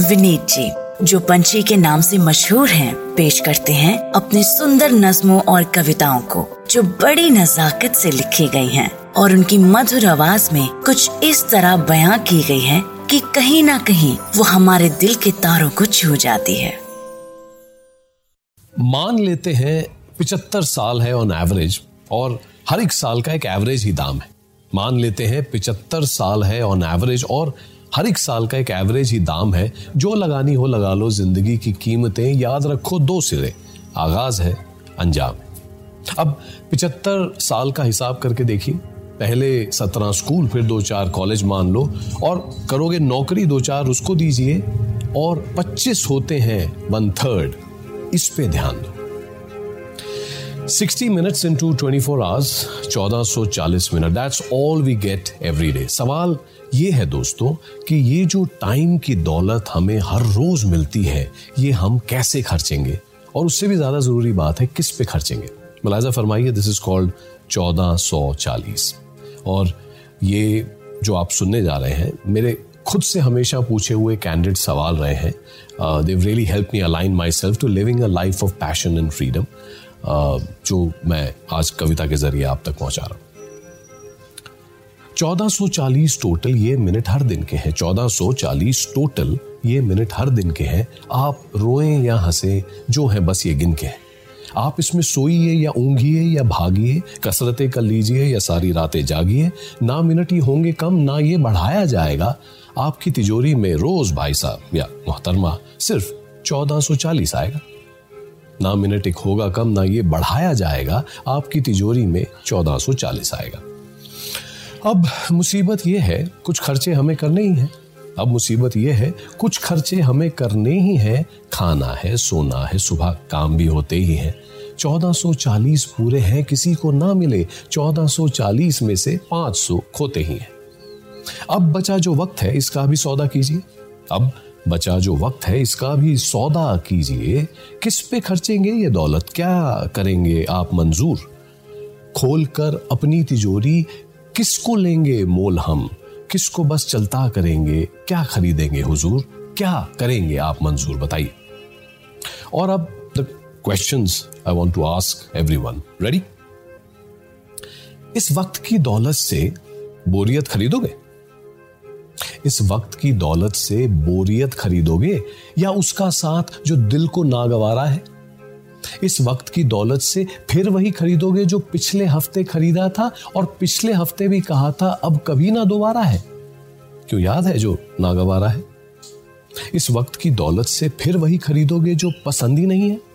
विनीत जी जो पंछी के नाम से मशहूर हैं, पेश करते हैं अपने सुंदर नज्मों और कविताओं को जो बड़ी नजाकत से लिखी गई हैं और उनकी मधुर आवाज़ में कुछ इस तरह बयां की गई है कि कहीं ना कहीं वो हमारे दिल के तारों को छू जाती है। मान लेते हैं पिचहत्तर साल है ऑन एवरेज और हर एक साल का एक एवरेज ही दाम है। मान लेते हैं पिचहत्तर साल है ऑन एवरेज और हर एक साल का एक एवरेज ही दाम है, जो लगानी हो लगा लो, ज़िंदगी की कीमतें याद रखो, दो सिरे, आगाज़ है, अंजाम। अब पिचहत्तर साल का हिसाब करके देखिए, पहले सत्रह स्कूल, फिर दो चार कॉलेज मान लो, और करोगे नौकरी, दो चार उसको दीजिए, और पच्चीस होते हैं वन थर्ड इस पे ध्यान दो। 60 minutes into 24 hours 1440 minute that's all we get every day सवाल ये है दोस्तों कि ये जो टाइम की दौलत हमें हर रोज मिलती है, ये हम कैसे खर्चेंगे? और उससे भी ज़्यादा ज़रूरी बात है किस पे खर्चेंगे? मुलाजा फरमाइए दिस इज़ कॉल्ड चौदह सौ चालीस और ये जो आप सुनने जा रहे हैं, मेरे खुद से हमेशा पूछे हुए कैंडिडेट सवाल रहे हैं। They really help me align myself to living a life of passion and freedom जो मैं आज कविता के ज़रिए आप तक पहुँचा रहा हूँ। 1440 टोटल ये मिनट हर दिन के हैं। 1440 टोटल ये मिनट हर दिन के हैं। आप रोएँ या हंसे, जो है बस ये गिन के हैं। आप इसमें सोइए या ऊंघिए या भागिए, कसरतें कर लीजिए या सारी रातें जागिए, ना मिनट ही होंगे कम, ना ये बढ़ाया जाएगा। आपकी तिजोरी में रोज भाई साहब या मोहतरमा सिर्फ़ 1440 आएगा। ना मिनट एक होगा कम ना ये बढ़ाया जाएगा, आपकी तिजोरी में 1440 आएगा। अब मुसीबत यह है, कुछ खर्चे हमें करने ही हैं। अब मुसीबत यह है, कुछ खर्चे हमें करने ही हैं। खाना है, सोना है, सुबह काम भी होते ही हैं। 1440 पूरे हैं, किसी को ना मिले। 1440 में से 500 खोते ही हैं। अब बचा जो वक्त है, इसका भी सौदा कीजिए। अब बचा जो वक्त है, इसका भी सौदा कीजिए। किस पे खर्चेंगे ये दौलत? क्या करेंगे आप मंजूर? खोलकर अपनी तिजोरी किसको लेंगे मोल हम? किसको बस चलता करेंगे? क्या खरीदेंगे हुजूर? क्या करेंगे आप मंजूर? बताइए। और अब the question I want to ask everyone ready इस वक्त की दौलत से बोरियत खरीदोगे? इस वक्त की दौलत से बोरियत खरीदोगे या उसका साथ जो दिल को नागवारा है? इस वक्त की दौलत से फिर वही खरीदोगे जो पिछले हफ़्ते खरीदा था और पिछले हफ़्ते भी कहा था, अब कभी ना दोबारा है। क्यों याद है जो नागवारा है? इस वक्त की दौलत से फिर वही खरीदोगे जो पसंद ही नहीं है।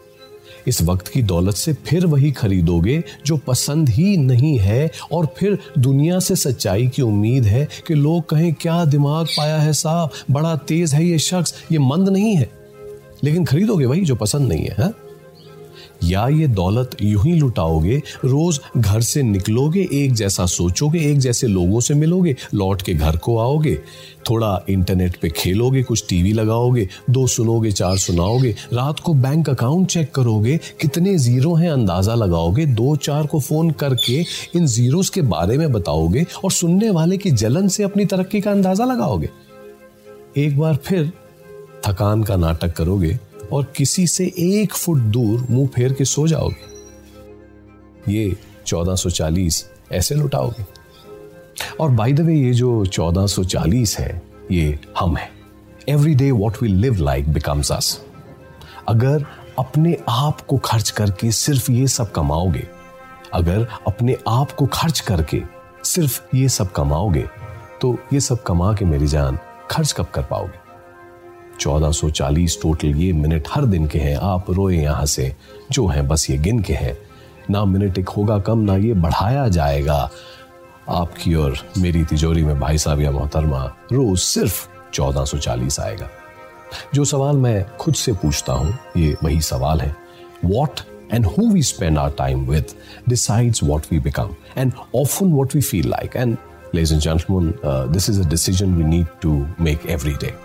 इस वक्त की दौलत से फिर वही खरीदोगे जो पसंद ही नहीं है और फिर दुनिया से सच्चाई की उम्मीद है कि लोग कहें क्या दिमाग पाया है साहब बड़ा तेज है ये शख्स ये मंद नहीं है लेकिन खरीदोगे वही जो पसंद नहीं है, है? या ये दौलत यूँ ही लुटाओगे, रोज घर से निकलोगे, एक जैसा सोचोगे, एक जैसे लोगों से मिलोगे, लौट के घर को आओगे, थोड़ा इंटरनेट पे खेलोगे, कुछ टीवी लगाओगे, दो सुनोगे, चार सुनाओगे, रात को बैंक अकाउंट चेक करोगे, कितने ज़ीरो हैं अंदाज़ा लगाओगे, दो चार को फ़ोन करके इन जीरोस के बारे में बताओगे और सुनने वाले की जलन से अपनी तरक्की का अंदाज़ा लगाओगे। एक बार फिर थकान का नाटक करोगे और किसी से एक फुट दूर मुँह फेर के सो जाओगे। ये 1440 ऐसे लुटाओगे। और बाय द वे ये जो 1440 है, ये हम है। Every day what we live like becomes us अगर अपने आप को खर्च करके सिर्फ़ ये सब कमाओगे, अगर अपने आप को खर्च करके सिर्फ़ ये सब कमाओगे तो ये सब कमा के मेरी जान खर्च कब कर पाओगे? 1440 टोटल ये मिनट हर दिन के हैं। आप रोए यहाँ से। जो है बस ये गिन के हैं। ना मिनट एक होगा कम, ना ये बढ़ाया जाएगा। आपकी और मेरी तिजोरी में भाई साहब या मोहतरमा, रोज सिर्फ़ 1440 आएगा। जो सवाल मैं खुद से पूछता हूँ, ये वही सवाल है। What and who we spend our time with decides what we become and often what we feel like and ladies and this is a decision we need to make every day